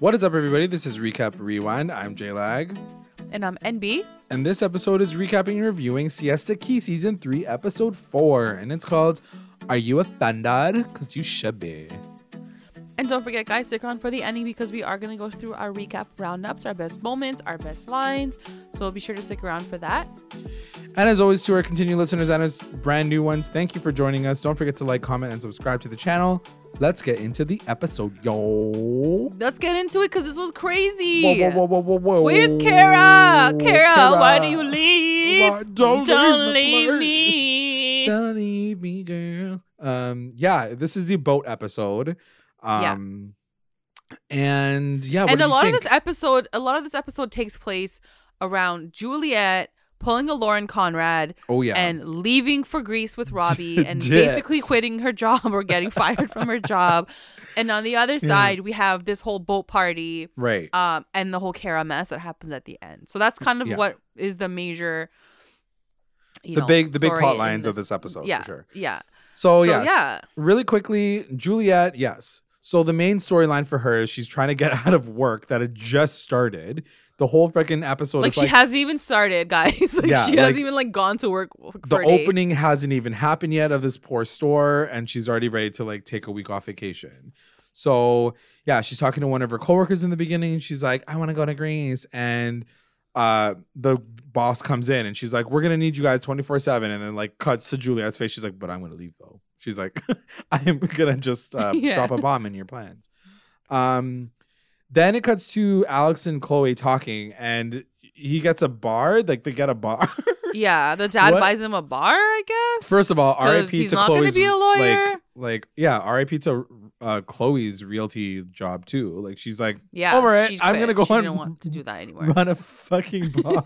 What is up, everybody? This is Recap Rewind. I'm J Lag. And I'm NB. And this episode is recapping and reviewing Siesta Key Season 3, Episode 4. And it's called Are You Offended? Because you should be. And don't forget, guys, stick around for the ending because we are going to go through our recap roundups, our best moments, our best lines. So be sure to stick around for that. And as always, to our continued listeners and our brand new ones, thank you for joining us. Don't forget to like, comment, and subscribe to the channel. Let's get into the episode, yo. Let's get into it because this was crazy. Whoa, whoa, whoa, whoa, whoa. Where's Kara? Kara, why do you leave? Why- don't Don't leave leave me. Don't leave me, girl. Um, yeah, this is the boat episode. Um, and yeah, and a lot of this episode, a lot of this episode takes place around Juliet pulling a Lauren Conrad oh yeah, and leaving for Greece with Robbie and basically quitting her job or getting fired from her job. And on the other side, we have this whole boat party right. um, and the whole Kara mess that happens at the end. So that's kind of Yeah. what is the major, you the know, big the big plot in lines of this episode Yeah, for sure. yeah. So, So, yes, yeah. really quickly, Juliet, yes. So the main storyline for her is she's trying to get out of work that had just started. The whole freaking episode Like she like hasn't even started, guys. like Yeah, she hasn't even like gone to work. The a day. opening hasn't even happened yet of this poor store, and she's already ready to like take a week off vacation. So yeah, she's talking to one of her coworkers in the beginning. She's like, "I want to go to Greece," and uh, the boss comes in and she's like, "We're gonna need you guys twenty four 7 and then like cuts to Juliet's face. She's like, "But I'm gonna leave though." She's like, "I'm gonna just uh, Yeah. drop a bomb in your plans." Um, then it cuts to Alex and Chloe talking, and he gets a bar. Like they get a bar. Yeah, the dad What? buys him a bar, I guess. First of all, RIP to Chloe's be a lawyer. like like yeah, RIP to uh, Chloe's realty job too. Like she's like yeah, over it. I'm gonna go she on- Didn't want to do that anymore. run a fucking bar.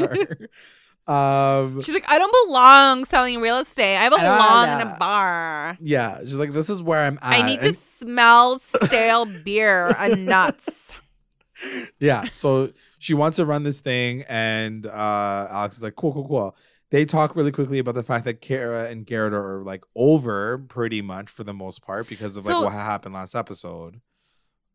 Um She's like, I don't belong selling real estate. I belong in a bar. yeah, she's like this is where I'm at. I need to And- smell stale beer and nuts. yeah, so she wants to run this thing and uh Alex is like cool cool cool. They talk really quickly about the fact that Kara and Garrett are like over pretty much for the most part because of like So- what happened last episode.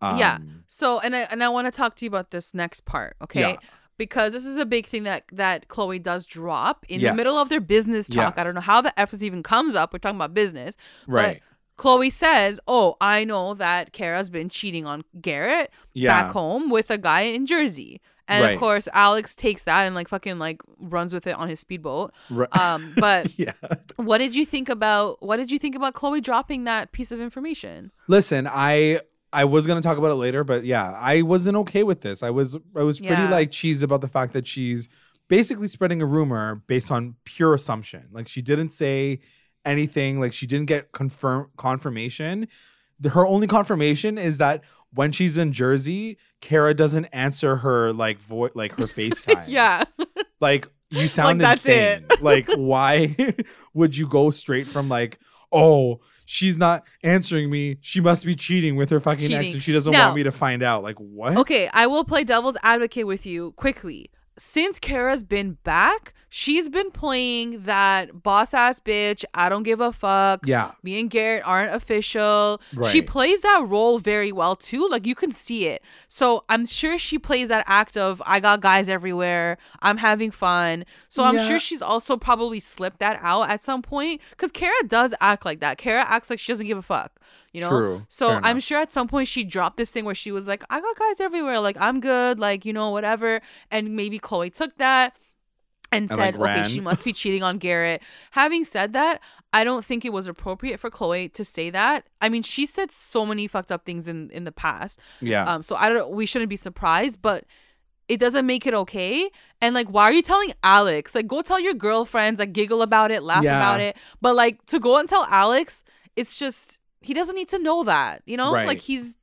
Yeah. Um, So, and I and I want to talk to you about this next part, okay? Yeah. Because this is a big thing that that Chloe does drop in Yes. the middle of their business talk. I don't know how the F this even comes up. We're talking about business. Right. Chloe says, "Oh, I know that Kara's been cheating on Garrett Yeah. back home with a guy in Jersey." And Right. of course, Alex takes that and like fucking like runs with it on his speedboat. Right. Um, but yeah. what did you think about what did you think about Chloe dropping that piece of information? Listen, I I was gonna talk about it later, but yeah, I wasn't okay with this. I was I was pretty Yeah. like cheese about the fact that she's basically spreading a rumor based on pure assumption. Like she didn't say anything. Like she didn't get confirm confirmation. Her only confirmation is that when she's in Jersey, Kara doesn't answer her like voice, like her FaceTime. Yeah. Like you sound that's insane. like why would you go straight from like, oh, she's not answering me. She must be cheating with her fucking ex and she doesn't Now- want me to find out. Like what? Okay, I will play devil's advocate with you quickly. Since Kara's been back, she's been playing that boss ass bitch. I don't give a fuck. Yeah. Me and Garrett aren't official. Right. She plays that role very well too. Like you can see it. So I'm sure she plays that act of I got guys everywhere. I'm having fun. So I'm Yeah. sure she's also probably slipped that out at some point. Cause Kara does act like that. Kara acts like she doesn't give a fuck. You know? True. So Fair I'm enough. sure at some point she dropped this thing where she was like, I got guys everywhere. Like, I'm good. Like, you know, whatever. And maybe Chloe took that and, said, like, okay, she must be cheating on Garrett. Having said that, I don't think it was appropriate for Chloe to say that. I mean, she said so many fucked up things in in the past. Yeah. Um, so I don't. We shouldn't be surprised, but it doesn't make it okay. And like, why are you telling Alex? Like, go tell your girlfriends. Like, giggle about it, laugh Yeah. about it. But like, to go and tell Alex, it's just he doesn't need to know that. You know, Right. like he's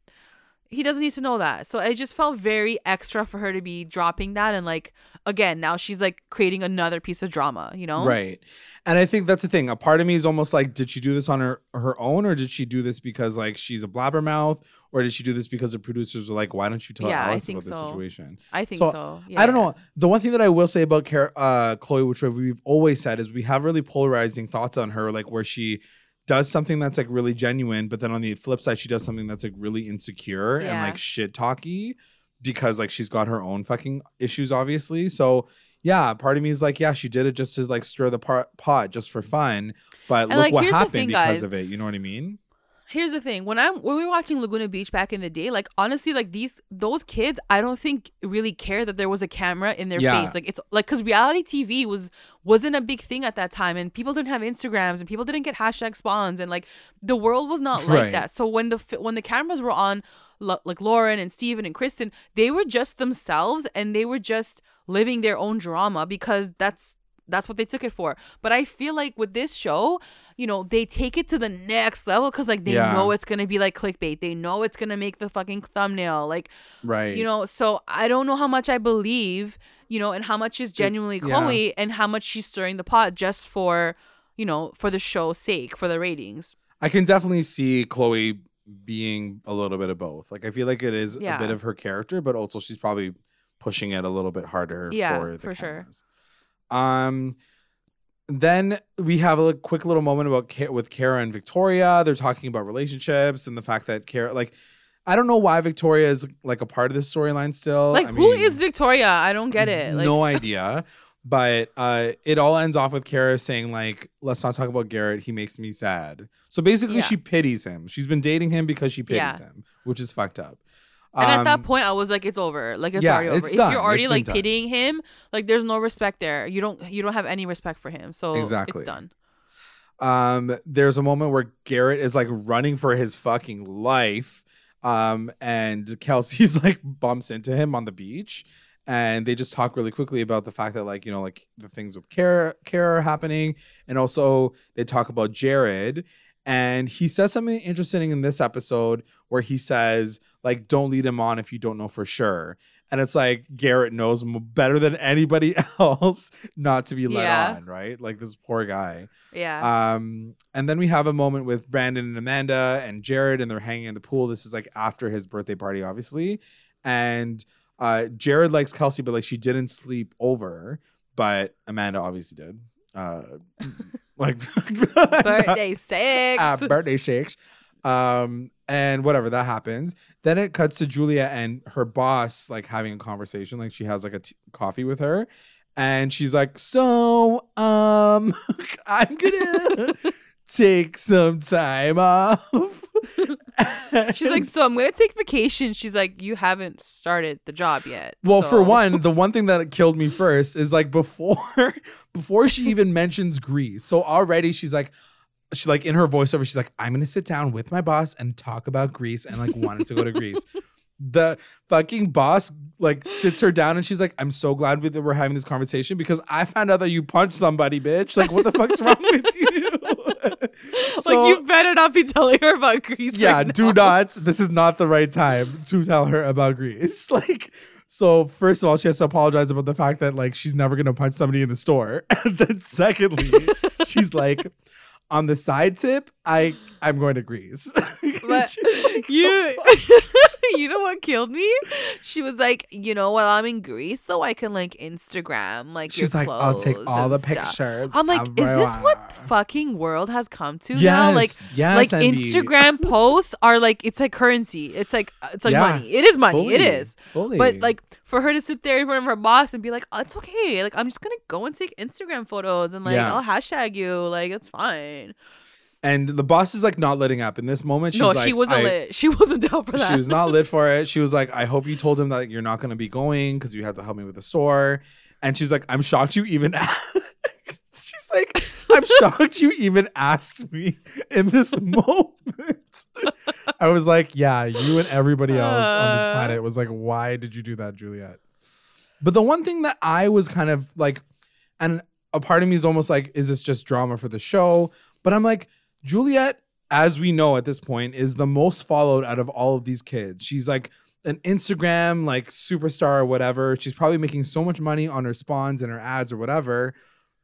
he doesn't need to know that. So it just felt very extra for her to be dropping that and like again, now she's like creating another piece of drama, you know? Right. And I think that's the thing. A part of me is almost like, did she do this on her her own, or did she do this because like she's a blabbermouth, or did she do this because the producers were like, why don't you tell Yeah, Alex about this situation? I think So, so. I don't know. The one thing that I will say about Car- uh, Chloe, which we've always said, is we have really polarizing thoughts on her, like where she does something that's like really genuine, but then on the flip side, she does something that's like really insecure and Yeah. like shit talky. because like she's got her own fucking issues, obviously. So yeah, part of me is like, yeah, she did it just to like stir the pot, pot just for fun. But look like, what here's the happened thing, because guys. of it. You know what I mean? Here's the thing: when I'm when we were watching Laguna Beach back in the day, like honestly, like these those kids, I don't think really care that there was a camera in their Yeah. face. Like it's like because reality TV was wasn't a big thing at that time, and people didn't have Instagrams, and people didn't get hashtag spawns, and like the world was not like Right. that. So when the when the cameras were on, like Lauren and Steven and Kristen, they were just themselves, and they were just living their own drama because that's that's what they took it for. But I feel like with this show, you know, they take it to the next level because like they Yeah. know it's gonna be like clickbait. They know it's gonna make the fucking thumbnail. Like, Right. you know, so I don't know how much I believe, you know, and how much is genuinely yeah. Chloe and how much she's stirring the pot just for, you know, for the show's sake, for the ratings. I can definitely see Chloe being a little bit of both. Like I feel like it is Yeah. a bit of her character, but also she's probably pushing it a little bit harder Yeah, for the for sure. Um then we have a quick little moment about with Kara and Victoria. They're talking about relationships and the fact that Kara like I don't know why Victoria is like a part of this storyline still. Like, I who mean, is Victoria? I don't get it. Like, no idea. But uh, it all ends off with Kara saying like, "Let's not talk about Garrett. He makes me sad." So basically, Yeah. she pities him. She's been dating him because she pities Yeah. him, which is fucked up. And at that Um, point, I was like, "It's over. Like it's yeah, already over. it's if done. you're already like done. pitying him, like there's no respect there. You don't you don't have any respect for him. So Exactly. it's done. um, there's a moment where Garrett is like running for his fucking life, um, and Kelsey's like bumps into him on the beach, and they just talk really quickly about the fact that like you know like the things with Kara, Kara are happening, and also they talk about Jared. And he says something interesting in this episode where he says, like, don't lead him on if you don't know for sure. And it's like Garrett knows better than anybody else not to be led Yeah. on, right? Like this poor guy. Yeah. Um, and then we have a moment with Brandon and Amanda and Jared, and they're hanging in the pool. This is like after his birthday party, obviously. And uh, Jared likes Kelsey, but like she didn't sleep over, but Amanda obviously did. Uh, like Birthday sex. uh, birthday shakes. Um, and whatever that happens. Then it cuts to Julia and her boss like having a conversation. Like she has like a t- coffee with her, and she's like, "So, um, I'm gonna take some time off." She's like, so I'm gonna take vacation. She's like, you haven't started the job yet. Well, for one, the one thing that killed me first is like before before she even mentions Greece. So already she's like she like in her voiceover, she's like, I'm gonna sit down with my boss and talk about Greece and like wanted to go to Greece. The fucking boss like sits her down and she's like, I'm so glad we- that we're having this conversation because I found out that you punched somebody, bitch. Like, what the fuck's wrong with you? So- like, you better not be telling her about Greece. yeah, right do not. This is not the right time to tell her about Greece. Like, so first of all, she has to apologize about the fact that like she's never gonna punch somebody in the store, and then secondly, she's like, on the side tip, I I'm going to Greece. But like, you, you know what killed me? She was like, you know, while I'm in Greece, though, I can like Instagram, like she's your like, I'll take all the stuff." pictures. I'm like, is this what fucking world has come to now? Like, Yes, yes, like. Instagram posts are like it's like currency. It's like uh, it's like Yeah, money. It is money. Fully, It is. fully. But like for her to sit there in front of her boss and be like, oh, it's okay. Like I'm just gonna go and take Instagram photos and like Yeah. I'll hashtag you. Like it's fine. And the boss is like not letting up in this moment. She's no, like, she wasn't lit. She wasn't down for that. She was not lit for it. She was like, I hope you told him that you're not going to be going because you have to help me with the store. And she's like, I'm shocked you even. she's like, I'm shocked you even asked me in this moment. I was like, yeah, you and everybody else on this Uh. planet was like, why did you do that, Juliet? But the one thing that I was kind of like, and a part of me is almost like, is this just drama for the show? But I'm like, Juliet, as we know at this point, is the most followed out of all of these kids. She's like an Instagram like superstar or whatever. She's probably making so much money on her spawns and her ads or whatever.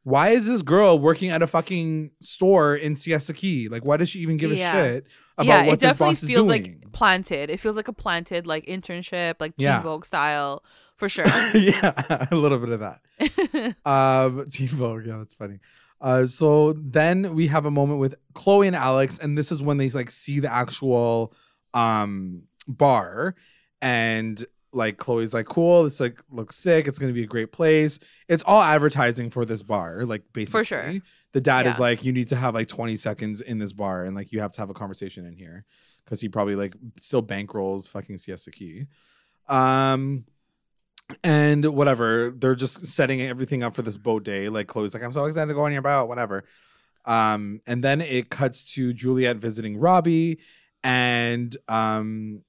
Why is this girl working at a fucking store in Siesta Key? Like, why does she even give Yeah. a shit about yeah, what it this definitely boss is feels doing? like planted. It feels like a planted like internship, like Teen Yeah. Vogue style for sure. yeah, a little bit of that. um, Teen Vogue, yeah, that's funny. Uh, so then we have a moment with Chloe and Alex, and this is when they like see the actual um bar, and like Chloe's like, cool, this like looks sick. It's gonna be a great place. It's all advertising for this bar, like basically. For sure. The dad is like, you need to have like 20 seconds in this bar and like you have to have a conversation in here. Cause he probably like still bankrolls fucking Siesta Key. Um and whatever, they're just setting everything up for this boat day. Like Chloe's like, I'm so excited to go on your boat, whatever. Um, and then it cuts to Juliet visiting Robbie, and um,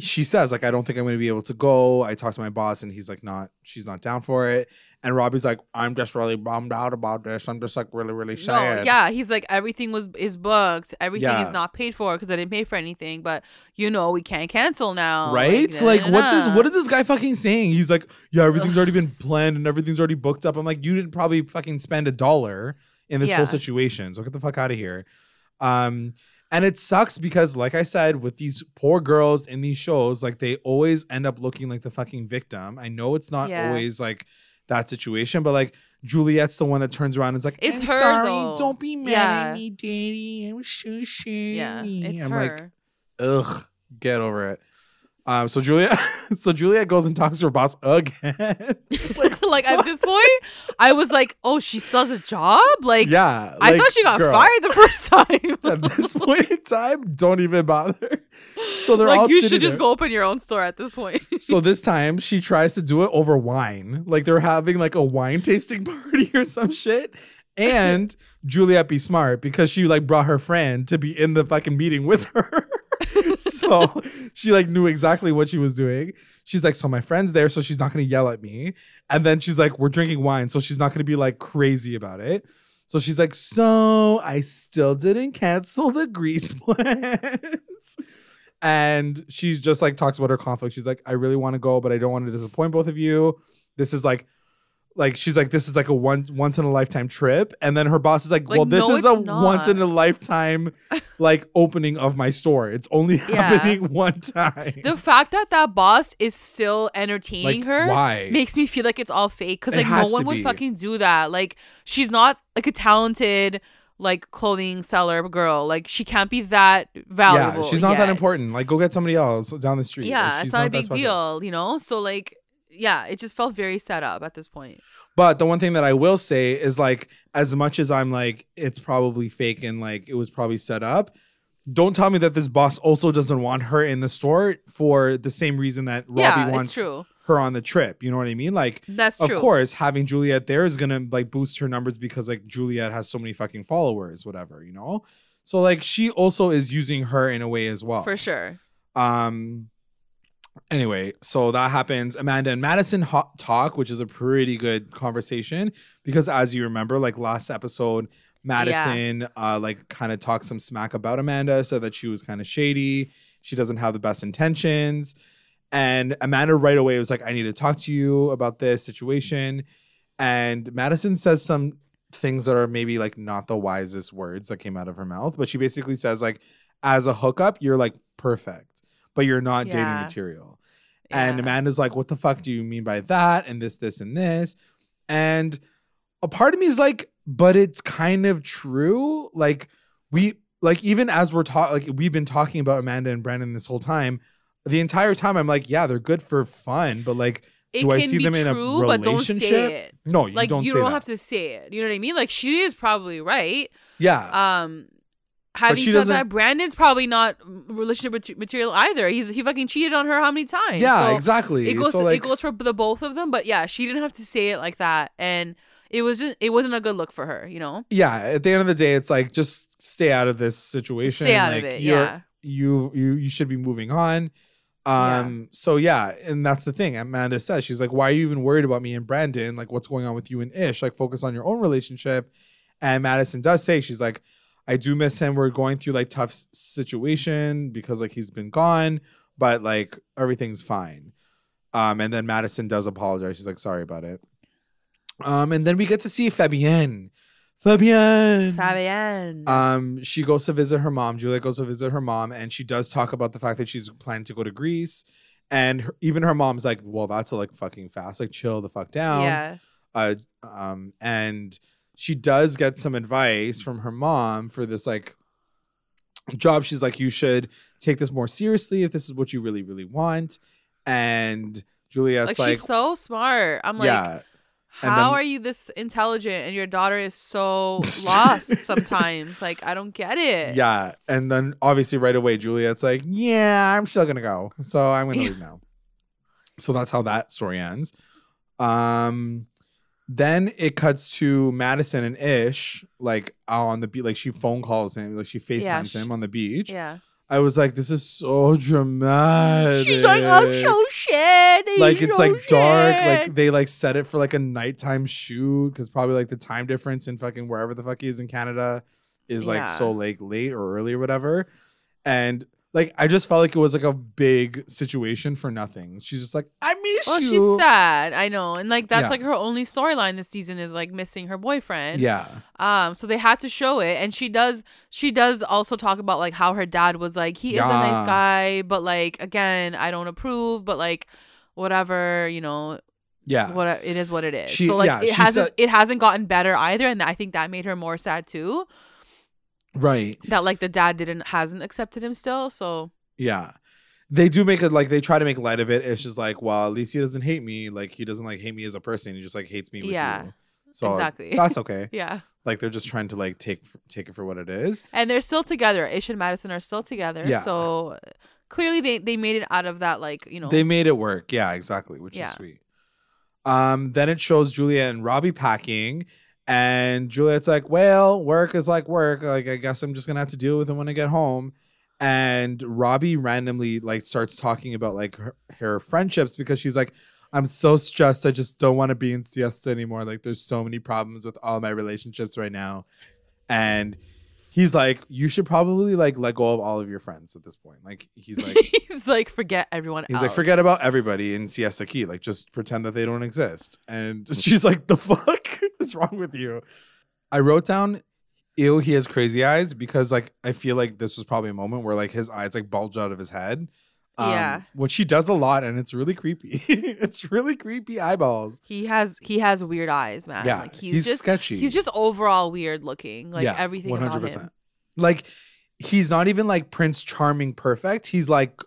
she says like, I don't think I'm going to be able to go. I talked to my boss, and he's like, not, she's not down for it. And Robbie's like, I'm just really bummed out about this. I'm just like really, really sad. No, yeah, he's like everything was is booked, everything Yeah. is not paid for because I didn't pay for anything. But you know we can't cancel now, Right? Like, Like, what does what is this guy fucking saying? He's like, yeah, everything's already been planned and everything's already booked up. I'm like, you didn't probably fucking spend a dollar in this Yeah. whole situation. So get the fuck out of here. Um, and it sucks because, like I said, with these poor girls in these shows, like they always end up looking like the fucking victim. I know it's not Yeah. always like that situation, but like Juliet's the one that turns around and is like, It's I'm her, sorry, though. don't be mad Yeah. at me, daddy. I was so sorry. Yeah, it's I'm her. like, ugh, get over it. Um, so Julia, so Juliet goes and talks to her boss again. like, at this point, I was like, oh, she still has a job. Like, yeah, I like, thought she got girl, fired the first time. At this point in time, don't even bother. So they're like all you should just there. go open your own store at this point. So this time she tries to do it over wine. Like they're having like a wine tasting party or some shit. And Juliet be smart because she like brought her friend to be in the fucking meeting with her. so she like knew exactly what she was doing. She's like, so my friend's there, so she's not gonna yell at me. And then she's like, we're drinking wine, so she's not gonna be like crazy about it. So she's like, so I still didn't cancel the Greece plans. And she's just like talks about her conflict. She's like, I really want to go, but I don't want to disappoint both of you. This is like like she's like, this is like a one once in a lifetime trip. And then her boss is like, Like, Well, this no, is a it's once in a lifetime like opening of my store. It's only Yeah. happening one time. the fact that that boss is still entertaining Like, her why? makes me feel like it's all fake because like no one would be. fucking do that. Like she's not like a talented like clothing seller girl. Like she can't be that valuable. yeah, she's not that important. Like, go get somebody else down the street. Yeah, Like, it's she's not, a big special. deal, you know. So like, yeah, it just felt very set up at this point. But the one thing that I will say is like, as much as I'm like, it's probably fake and like it was probably set up. Don't tell me that this boss also doesn't want her in the store for the same reason that Robbie yeah, wants her on the trip. You know what I mean? Like, That's of true. course, having Juliet there is gonna like boost her numbers because like Juliet has so many fucking followers, whatever, you know? So like she also is using her in a way as well. for sure. Um. Anyway, so that happens. Amanda and Madison talk, which is a pretty good conversation because, as you remember, like last episode, Madison uh like kind of talked some smack about Amanda, said that she was kind of shady. She doesn't have the best intentions, and Amanda right away was like, "I need to talk to you about this situation." And Madison says some things that are maybe like not the wisest words that came out of her mouth, but she basically says like, "As a hookup, you're like perfect." But you're not dating Yeah. material. And Amanda's like, what the fuck do you mean by that? And this, this, and this. And a part of me is like, but it's kind of true. Like, we, like, even as we're talking, like, we've been talking about Amanda and Brandon this whole time. The entire time, I'm like, yeah, they're good for fun, but like, It do I see them in a true, don't say relationship? no, you Like don't you don't that. have to say it. You know what I mean? Like she is probably right. yeah. Um, having she said doesn't- that, Brandon's probably not relationship material either. He's he fucking cheated on her how many times? yeah, So exactly. It goes so, like, it goes for the both of them, but yeah, she didn't have to say it like that, and it was just it wasn't a good look for her. You know, yeah, at the end of the day, it's like, just stay out of this situation. stay out like, of it. Yeah, you you you should be moving on. Yeah. Um so yeah, and that's the thing. Amanda says she's like, Why are you even worried about me and Brandon? Like what's going on with you and Ish? Like focus on your own relationship. And Madison does say she's like, I do miss him. We're going through like tough situation because like he's been gone, but like everything's fine. Um and then Madison does apologize. She's like, sorry about it. Um and then we get to see Fabienne. Fabienne. Fabienne. Um, she goes to visit her mom. Julia goes to visit her mom, and she does talk about the fact that she's planning to go to Greece. And her, even her mom's like, "Well, that's like fucking fast. Like, chill the fuck down." yeah, Uh, um, and she does get some advice from her mom for this like job. She's like, "You should take this more seriously if this is what you really, really want." and Juliet's like, like, she's so smart. I'm like, yeah, and how then- are you this intelligent and your daughter is so lost sometimes? Like, I don't get it. yeah, and then obviously right away Juliet's like, yeah, I'm still gonna go, so I'm gonna leave now. So that's how that story ends. Um, then it cuts to Madison and Ish like on the beach, like she phone calls him, like she FaceTimes Yeah, sh- him on the beach. Yeah. I was like, this is so dramatic. She's like, I'm so shitty. like it's so like dark. Like they like set it for like a nighttime shoot because probably like the time difference in fucking wherever the fuck he is in Canada is like Yeah. so like late or early or whatever. And like I just felt like it was like a big situation for nothing. She's just like, I miss well, you. she's sad. I know, and like that's Yeah. like her only storyline this season is like missing her boyfriend. Yeah. Um, so they had to show it, and she does. She does also talk about like how her dad was like he is a Yeah. nice guy, but like again, I don't approve, but like whatever, you know, Yeah. what it is, what it is. She- so like yeah, it she hasn't said- it hasn't gotten better either, and I think that made her more sad too. Right. That like the dad didn't hasn't accepted him still. So Yeah. They do make it like they try to make light of it. It's just like, well, at least he doesn't hate me. Like he doesn't like hate me as a person. He just like hates me with Yeah. you. So Exactly. that's okay. yeah, Like they're just trying to like take take it for what it is. and they're still together. Ish and Madison are still together. Yeah. So clearly they they made it out of that like you know They made it work. Yeah, exactly, which Yeah. is sweet. Um, then it shows Julia and Robbie packing, and Juliet's like, "Well, work is like work. Like, I guess I'm just gonna have to deal with it when I get home." And Robbie randomly like starts talking about like her, her friendships because she's like, "I'm so stressed. I just don't want to be in siesta anymore. Like, there's so many problems with all my relationships right now." And he's like, "You should probably like let go of all of your friends at this point." Like, he's like. he's like forget everyone He's else. like, forget about everybody in Siesta Key. Like, just pretend that they don't exist. And she's like, the fuck is wrong with you? I wrote down, ew, he has crazy eyes because, like, I feel like this was probably a moment where, like, his eyes, like, bulge out of his head. Um, Yeah. Which he does a lot, and it's really creepy. it's really creepy eyeballs. He has he has weird eyes, man. Yeah. like he's, he's, just sketchy. he's just overall weird looking. Like Yeah, everything One hundred percent. Like, he's not even like Prince Charming perfect. He's like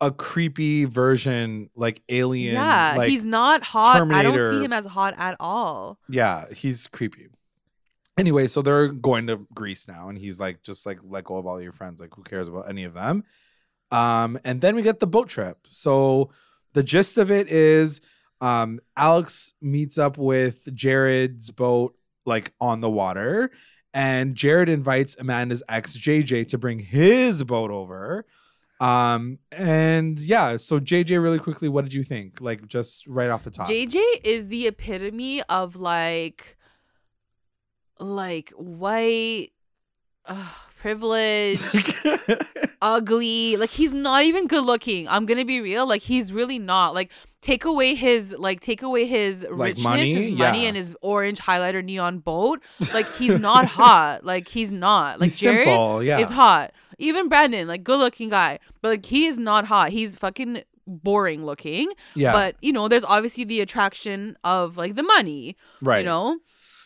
a creepy version, like alien. Yeah, like, he's not hot. I don't see him as hot at all. Yeah, he's creepy. Anyway, so they're going to Greece now, and he's like, just like let go of all your friends. Like, who cares about any of them? Um, and then we get the boat trip. So the gist of it is um Alex meets up with Jared's boat like on the water, and Jared invites Amanda's ex JJ to bring his boat over. Um, and yeah, so JJ, really quickly, what did you think? Like, just right off the top. JJ is the epitome of like, like white, uh, privilege, ugly. Like he's not even good looking. I'm gonna be real. Like he's really not. Like take away his like take away his Like richness, money? his money, Yeah. and his orange highlighter neon boat. Like he's not hot. Like he's not. Like he's Jared simple, yeah. is hot. Even Brandon, like good looking guy, but like he is not hot. He's fucking boring looking. yeah, But you know, there's obviously the attraction of like the money. right. You know,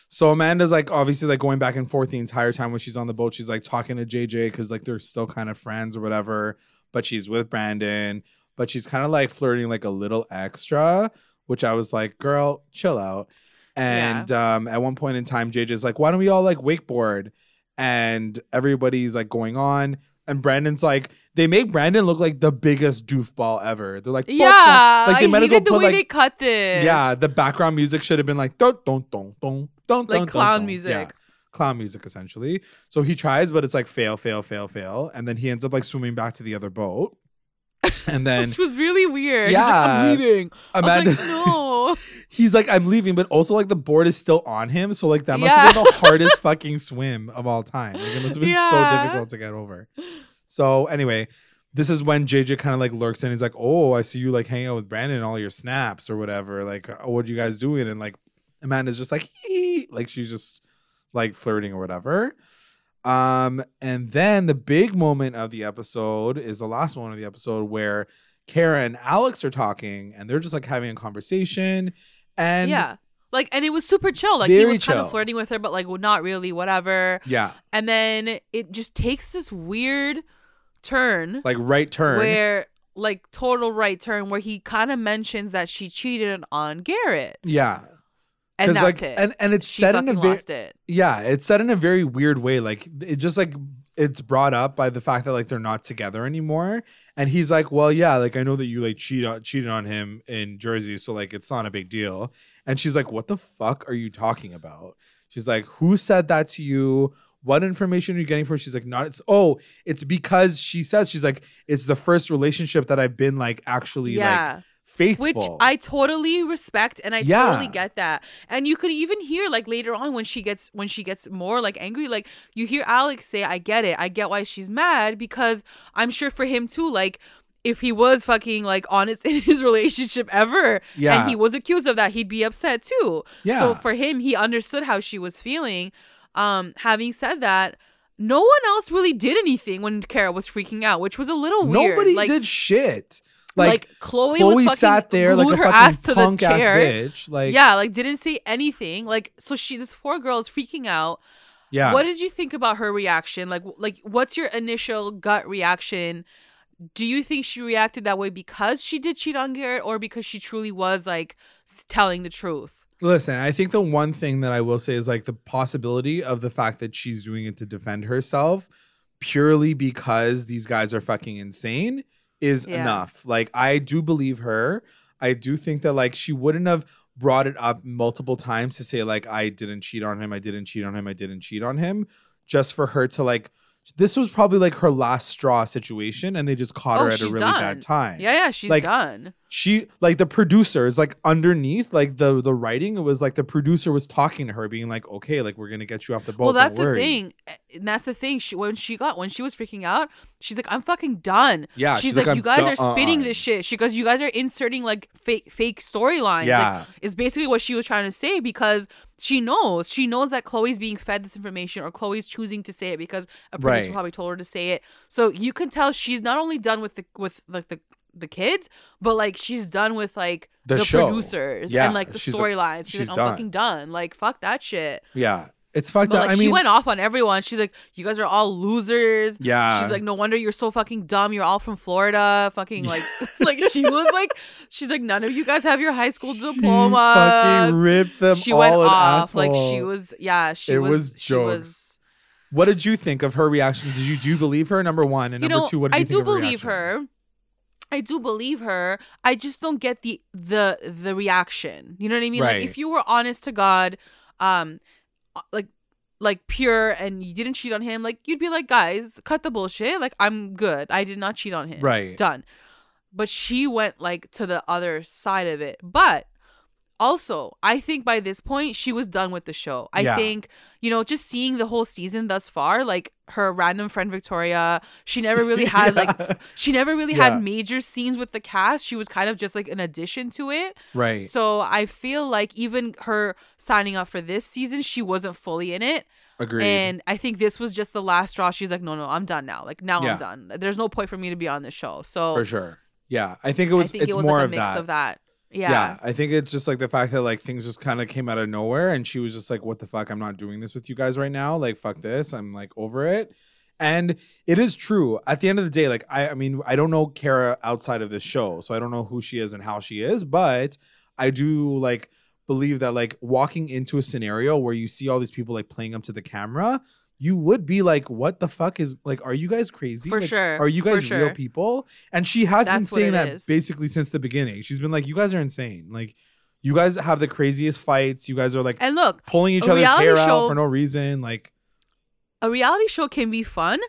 So Amanda's like obviously like going back and forth the entire time when she's on the boat. She's like talking to JJ because like they're still kind of friends or whatever. But she's with Brandon. But she's kind of like flirting like a little extra, which I was like, girl, chill out. And um, at one point in time, JJ's like, why don't we all like wakeboard? And everybody's like going on. And Brandon's like, they make Brandon look like the biggest doofball ever. They're like, "Fuck yeah. no." like they might as well the put way like they cut this. yeah, the background music should have been like dun dun dun dun dun Like clown music. Yeah, clown music essentially. So he tries, but it's like fail, fail, fail, fail, and then he ends up like swimming back to the other boat. And then which was really weird. Yeah. I'm leaving. Amanda, I he's like, I'm leaving, but also like the board is still on him. So like that must Yeah. have been the hardest fucking swim of all time. Like it must have been so difficult to get over. So anyway, this is when JJ kind of like lurks in. He's like, "Oh, I see you like hanging out with Brandon and all your snaps or whatever. Like, oh, what are you guys doing?" And like Amanda's just like, "Hee," like she's just like flirting or whatever. Um, and then the big moment of the episode is the last moment of the episode where Kara and Alex are talking and they're just like having a conversation. And yeah. Like, and it was super chill. Like, he was kind of flirting with her, but like, well, not really, whatever. yeah, And then it just takes this weird turn like right turn. where like total right turn where he kind of mentions that she cheated on Garrett, Yeah. and that's like it. and and it's she said in a very lost it. yeah, it's said in a very weird way. Like it just like it's brought up by the fact that like they're not together anymore. And he's like, Well, yeah, like I know that you like cheat on cheated on him in Jersey, so like it's not a big deal. And she's like, What the fuck are you talking about? She's like, Who said that to you? What information are you getting from? She's like, not it's oh, it's because she says she's like, it's the first relationship that I've been like actually Yeah. like faithful. Which I totally respect and I Yeah. totally get that. And you could even hear like later on when she gets when she gets more like angry, like you hear Alex say, I get it. I get why she's mad because I'm sure for him too, like if he was fucking like honest in his relationship ever Yeah. and he was accused of that, he'd be upset too. Yeah. So for him, he understood how she was feeling. Um, having said that, no one else really did anything when Kara was freaking out, which was a little weird. Nobody like, did shit. Like, Like, Chloe, Chloe was fucking sat there like a her fucking ass to the chair. bitch. Like yeah, like didn't say anything. Like so she this poor girl is freaking out. yeah. What did you think about her reaction? Like like what's your initial gut reaction? Do you think she reacted that way because she did cheat on Garrett or because she truly was like telling the truth? Listen, I think the one thing that I will say is like the possibility of the fact that she's doing it to defend herself purely because these guys are fucking insane is Yeah. enough. Like I do believe her. I do think that like she wouldn't have brought it up multiple times to say like I didn't cheat on him, I didn't cheat on him, I didn't cheat on him just for her to like this was probably like her last straw situation and they just caught Oh, her at a really done. bad time. Yeah, yeah, she's Like, done. She like the producers like underneath like the the writing it was like the producer was talking to her being like okay like we're gonna get you off the boat well, that's the worry." thing. eh, And that's the thing. She when she got when she was freaking out, she's like, "I'm fucking done." Yeah, she's, she's like, like, "You "I'm guys are done." spinning this shit." She goes, "You guys are inserting like fake fake storylines." Yeah. like, is basically what she was trying to say because she knows she knows that Chloe's being fed this information or Chloe's choosing to say it because a producer Right. probably told her to say it. So you can tell she's not only done with the with like the the kids, but like she's done with like The the, show. producers Yeah, and like the storylines. She's, she's like, done. I'm fucking done. Like fuck that shit. yeah it's fucked But up like i she mean went off on everyone. She's like, "You guys are all losers." Yeah. She's like, "No wonder you're so fucking dumb. You're all from Florida." Fucking like, like she was like, she's like, "None of you guys have your high school she diploma." fucking ripped them She all went off. Like she was, yeah. She It was. was she jokes. was. what did you think of her reaction did you do you believe her number one and You number know, two what did I you do think of her believe her. I do believe her. I just don't get the the the reaction. You know what I mean? Right. Like if you were honest to God, um, uh, like like pure and you didn't cheat on him, like you'd be like, guys, cut the bullshit. Like I'm good. I did not cheat on him. Right. Done. But she went like to the other side of it. But also, I think by this point she was done with the show. I Yeah. think, you know, just seeing the whole season thus far, like her random friend Victoria, she never really had like she never really Yeah. had major scenes with the cast. She was kind of just like an addition to it. right So I feel like even her signing up for this season, she wasn't fully in it. agreed And I think this was just the last straw. She's like, no, no, I'm done now. Like now Yeah. I'm done. There's no point for me to be on this show. So for sure yeah i think it I was think it's it was more like a of mix that of that. Yeah. Yeah. I think it's just like the fact that like things just kind of came out of nowhere and she was just like, what the fuck? I'm not doing this with you guys right now. Like, fuck this. I'm like over it. And it is true. At the end of the day, like, I, I mean, I don't know Kara outside of this show, so I don't know who she is and how she is, but I do like believe that like walking into a scenario where you see all these people like playing up to the camera, you would be like, what the fuck is like, are you guys crazy? For Like, sure. Are you guys real people? And she has been That's what saying that is. basically since the beginning. She's been like, you guys are insane. Like, you guys have the craziest fights. You guys are like And look, pulling each other's hair out for no reason. Like, a reality show can be fun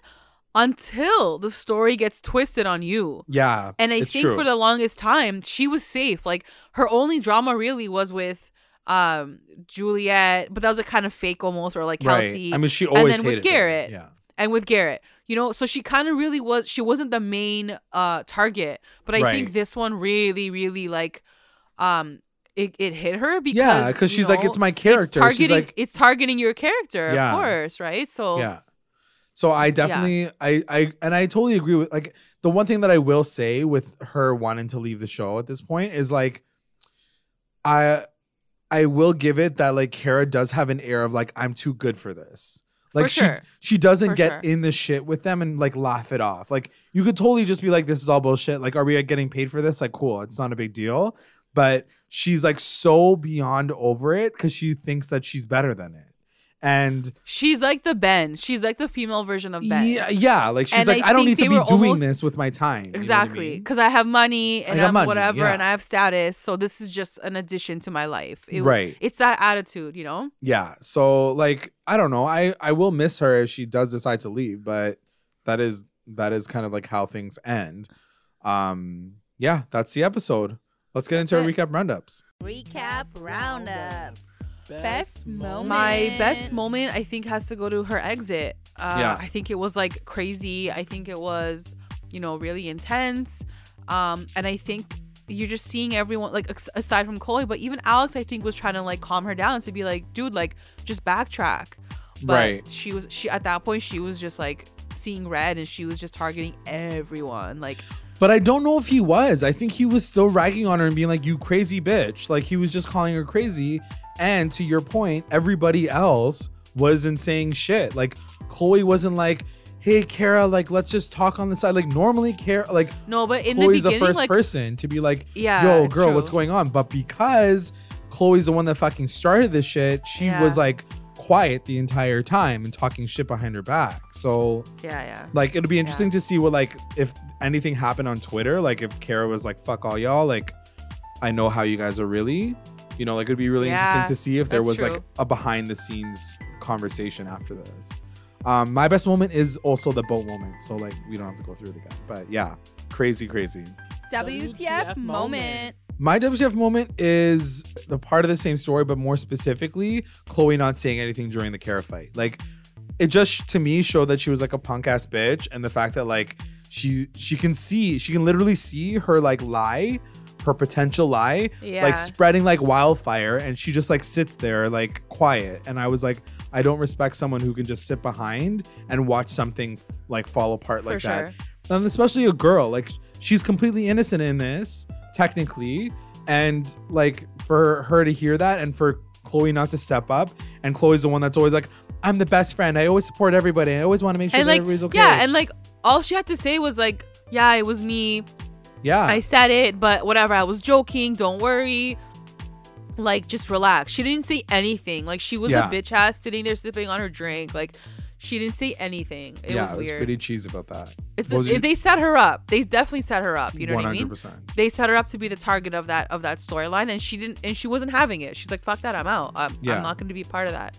until the story gets twisted on you. yeah. And I think true. for the longest time, she was safe. Like her only drama really was with um Juliet, but that was a kind of fake almost, or like Kelsey. Right. I mean, she and always then with. Garrett. Yeah. and with Garrett. You know, so she kind of really was she wasn't the main uh target, but I think this one really really like um it, it hit her because Yeah, 'cause you she's like, it's my character. She's targeting like- it's targeting your character, Yeah. of course, right? So Yeah. So I yeah. definitely I I and I totally agree with like the one thing that I will say with her wanting to leave the show at this point is like I I will give it that like Kara does have an air of like I'm too good for this. Like For she sure. she doesn't For get sure. in the shit with them and like laugh it off. Like you could totally just be like, "This is all bullshit." Like, are we getting paid for this? Like, cool, it's not a big deal. But she's like so beyond over it because she thinks that she's better than it. And She's like the Ben. She's like the female version of Ben. yeah, yeah, like she's And like, I I, don't need to be doing almost- this with my time. You know I Exactly, mean? because I have money and got I'm money, whatever, yeah. and I have status. So this is just an addition to my life. It- Right. It's that attitude, you know. Yeah. So like I don't know. I I will miss her if she does decide to leave, but that is that is kind of like how things end. Um yeah, that's the episode. Let's get into our recap roundups. Recap roundups. Best moment. My best moment, I think, has to go to her exit. Uh, Yeah. I think it was like crazy. I think it was, you know, really intense. Um, and I think you're just seeing everyone like aside from Chloe, but even Alex, I think, was trying to like calm her down to be like, dude, like just backtrack. But Right. she was she at that point she was just like seeing red and she was just targeting everyone. Like But I don't know if he was. I think he was still ragging on her and being like, "You crazy bitch!" Like he was just calling her crazy. And to your point, everybody else wasn't saying shit. Like Chloe wasn't like, "Hey, Kara, like let's just talk on the side." Like normally, Kara, like no, but in Chloe's the the first like person to be like, Yeah, yo, girl, what's going on? But because Chloe's the one that fucking started this shit, she Yeah. was like quiet the entire time and talking shit behind her back. So yeah, yeah. like it'll be interesting to see what like if anything happened on Twitter, like if Kara was like, fuck all y'all, like I know how you guys are really. You know, like it'd be really Yeah, interesting to see if there that's was like a behind the scenes conversation after this. Um, my best moment is also the boat moment, so like we don't have to go through it again. But yeah, crazy, crazy. WTF moment. My WTF moment is the part of the same story, but more specifically, Chloe not saying anything during the Kara fight. Like, it just to me showed that she was like a punk ass bitch, and the fact that like she she can see, she can literally see her like lie, her potential lie, Yeah. like spreading like wildfire, and she just like sits there like quiet. And I was like, I don't respect someone who can just sit behind and watch something like fall apart like For that sure. and especially a girl like she's completely innocent in this technically and like for her to hear that and for chloe not to step up and chloe's the one that's always like i'm the best friend i always support everybody i always want to make sure and that like everybody's okay yeah, and like all she had to say was like, yeah, it was me. Yeah I said it, but whatever. I was joking. Don't worry. Like, just relax. She didn't say anything. Like, she was Yeah. a bitch ass sitting there sipping on her drink. Like, she didn't say anything. It yeah was it was weird. pretty cheesy about that it's What was it- your- they set her up. They definitely set her up. You know what I mean? 100% They set her up to be the target of that of that storyline, and she didn't. And she wasn't having it. She's like, "Fuck that, I'm out. I'm, Yeah. I'm not going to be part of that."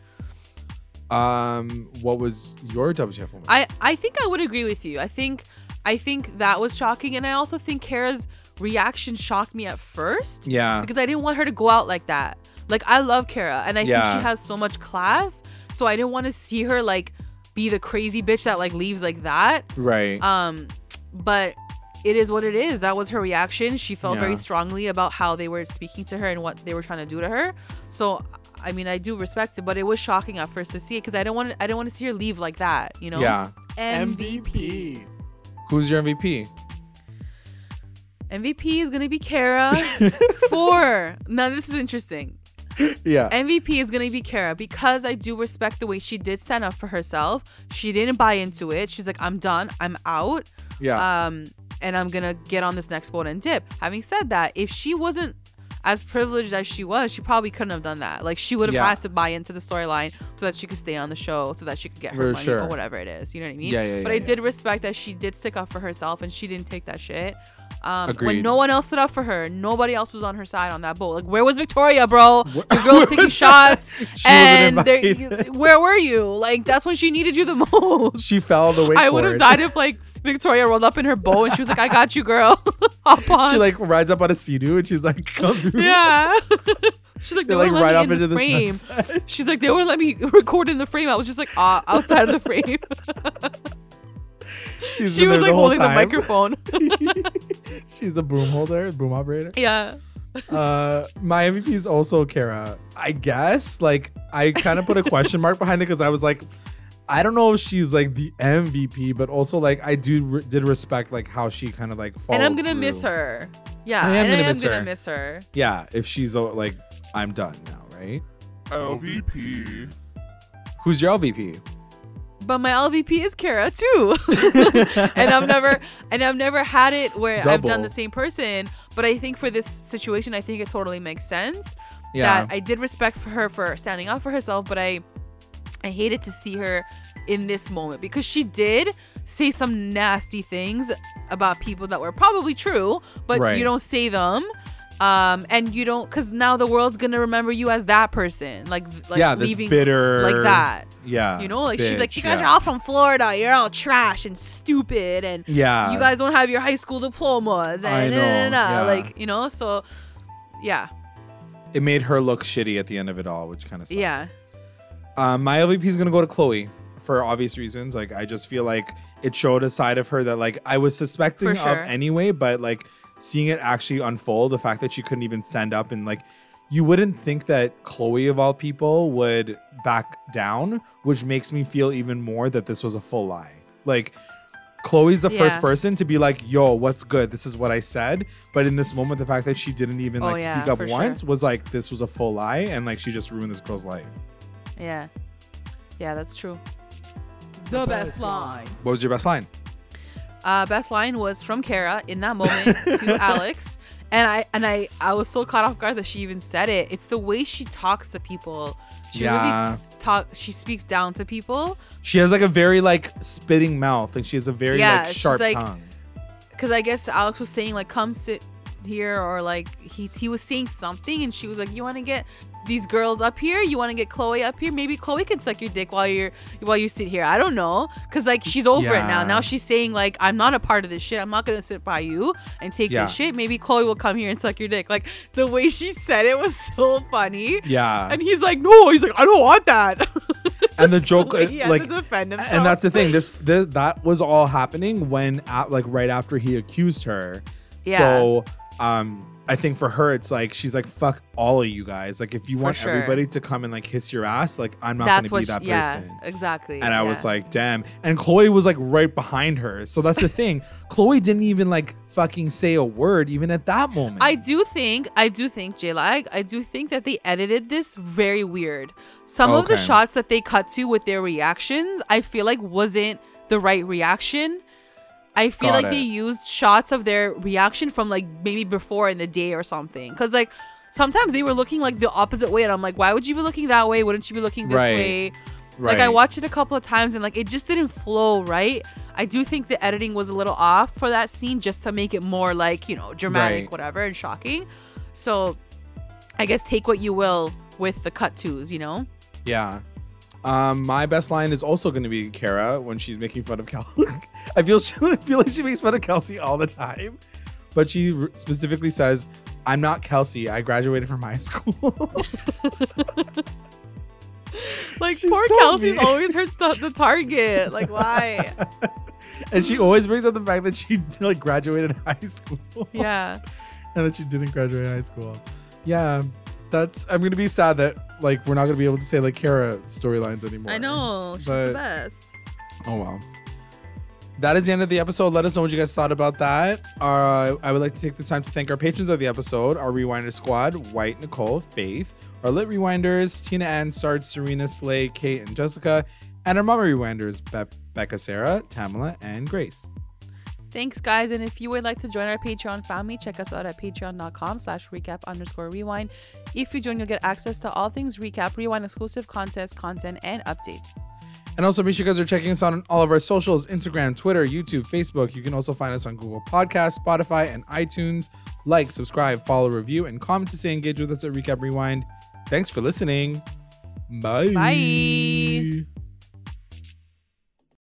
um what was your wtf moment I I think I would agree with you. I think I think that was shocking, and I also think Kara's reaction shocked me at first. yeah because I didn't want her to go out like that. Like I love Kara and I Yeah. think she has so much class, so I didn't want to see her like be the crazy bitch that like leaves like that. right Um but it is what it is. That was her reaction. She felt Yeah. very strongly about how they were speaking to her and what they were trying to do to her. So I mean, I do respect it, but it was shocking at first to see it because I don't want I didn't want to see her leave like that, you know? yeah MVP. Who's your mvp MVP is gonna be Kara. Four. Now this is interesting. yeah MVP is gonna be Kara because I do respect the way she did stand up for herself. She didn't buy into it. She's like, I'm done. I'm out. yeah Um, and I'm gonna get on this next boat and dip. Having said that, if she wasn't as privileged as she was, she probably couldn't have done that. Like she would have Yeah. had to buy into the storyline so that she could stay on the show, so that she could get her For money sure. or whatever it is. You know what I mean? Yeah, yeah, But yeah, I did respect that she did stick up for herself and she didn't take that shit. Um, Agreed. when no one else stood up for her, nobody else was on her side on that boat. Like, where was Victoria, bro? The girls taking shots, and wasn't there- invited. you- where were you? Like, that's when she needed you the most. she fell the wakeboard I would have died if like Victoria rolled up in her bow and she was like, "I got you, girl. Hop on." she like rides up on a sea-doo and she's like come through yeah. She's like, they they like right off in into the frame. sunset She's like, they wouldn't let me record in the frame. I was just like, ah, outside of the frame. she's she was like the holding the microphone. She's a boom holder, boom operator. yeah. Uh, my MVP is also Kara. I guess. Like, I kind of put a question mark behind it because I was like, I don't know if she's like the MVP, but also like I do re- did respect like how she kind of like And I'm gonna through. miss her. Yeah. I am and gonna I am miss gonna her. miss her. Yeah, if she's uh, like, I'm done now, right? LVP. Who's your LVP? but my LVP is Kara too. and I've never and I've never had it where I've done the same person. But I think for this situation, I think it totally makes sense. Yeah. That I did respect for her for standing up for herself, but I I hated to see her in this moment because she did say some nasty things about people that were probably true, but Right. you don't say them. Um, and you don't, cause now the world's gonna remember you as that person, like, like yeah, this leaving bitter like that. Yeah. You know, like she's like, you guys yeah. are all from Florida. You're all trash and stupid, and Yeah. you guys don't have your high school diplomas. And I na- na- na- know, yeah. like you know. So, yeah, it made her look shitty at the end of it all, which kind of sucks. yeah, Um, my LVP is gonna go to Chloe for obvious reasons. Like I just feel like it showed a side of her that like I was suspecting For of anyway, but like seeing it actually unfold, the fact that she couldn't even stand up and like you wouldn't think that Chloe of all people would back down, which makes me feel even more that this was a full lie. Like Chloe's the first person to be like, "Yo, what's good? This is what I said." But in this moment, the fact that she didn't even Oh, like yeah, speak up for sure. once was like, "This was a full lie," and like she just ruined this girl's life. Yeah, yeah. That's true. The best line. What was your best line? Uh, best line was from Kara in that moment to Alex, and I and I I was so caught off guard that she even said it. It's the way she talks to people. She Yeah. really talk. She speaks down to people. She has like a very like spitting mouth. and she has a very Yeah, like she's sharp like- tongue. because I guess Alex was saying like come sit here or like he he was saying something and she was like you want to get these girls up here you want to get Chloe up here maybe Chloe can suck your dick while you're while you sit here I don't know because like she's over it now now she's saying like I'm not a part of this shit I'm not gonna sit by you and take Yeah. this shit maybe Chloe will come here and suck your dick like the way she said it was so funny Yeah. and he's like no he's like I don't want that And the joke, Like, like, to defend himself and that's the thing. This, this that was all happening when, at, like, right after he accused her. Yeah. So, um, I think for her, it's like she's like, "Fuck all of you guys." Like, if you want sure. everybody to come and like kiss your ass, like, I'm not that's gonna be that she- yeah person. exactly And I was like, damn. And Chloe was like right behind her. So that's the thing. Chloe didn't even like fucking say a word even at that moment. I do think, I do think, J-Lag, I do think that they edited this very weird. Some of the shots that they cut to with their reactions, I feel like wasn't the right reaction. I feel Got like they used shots of their reaction from like maybe before in the day or something. Cause like sometimes they were looking like the opposite way, and I'm like, why would you be looking that way? Wouldn't you be looking this Right. way? Right. Like I watched it a couple of times and like it just didn't flow right. I do think the editing was a little off for that scene just to make it more like, you know, dramatic, Right. whatever, and shocking. So I guess take what you will with the cut twos, you know? Yeah. Um, my best line is also going to be Kara when she's making fun of Kelsey. I feel she, I feel like she makes fun of Kelsey all the time, but she specifically says, "I'm not Kelsey. I graduated from high school." Like She's poor so Kelsey's mean. always her th- the target. Like why? and she always brings up the fact that she like graduated high school. yeah. and that she didn't graduate high school. Yeah, that's. I'm gonna be sad that like we're not gonna be able to say like Kara storylines anymore. I know. She's But- the best. Oh well. That is the end of the episode. Let us know what you guys thought about that. Uh, I would like to take this time to thank our patrons of the episode, our Rewinder squad, White, Nicole, Faith, our Lit Rewinders, Tina Ann, Sarge, Serena, Slay, Kate, and Jessica, and our Mama Rewinders, Be- Becca, Sarah, Tamala, and Grace. Thanks, guys. And if you would like to join our Patreon family, check us out at patreon.com slash recap underscore rewind. If you join, you'll get access to all things recap, rewind exclusive contests, content, and updates. And also make sure you guys are checking us out on all of our socials Instagram, Twitter, YouTube, Facebook. You can also find us on Google Podcasts, Spotify, and iTunes. Like, subscribe, follow, review, and comment to say engage with us at Recap Rewind. Thanks for listening. Bye. Bye.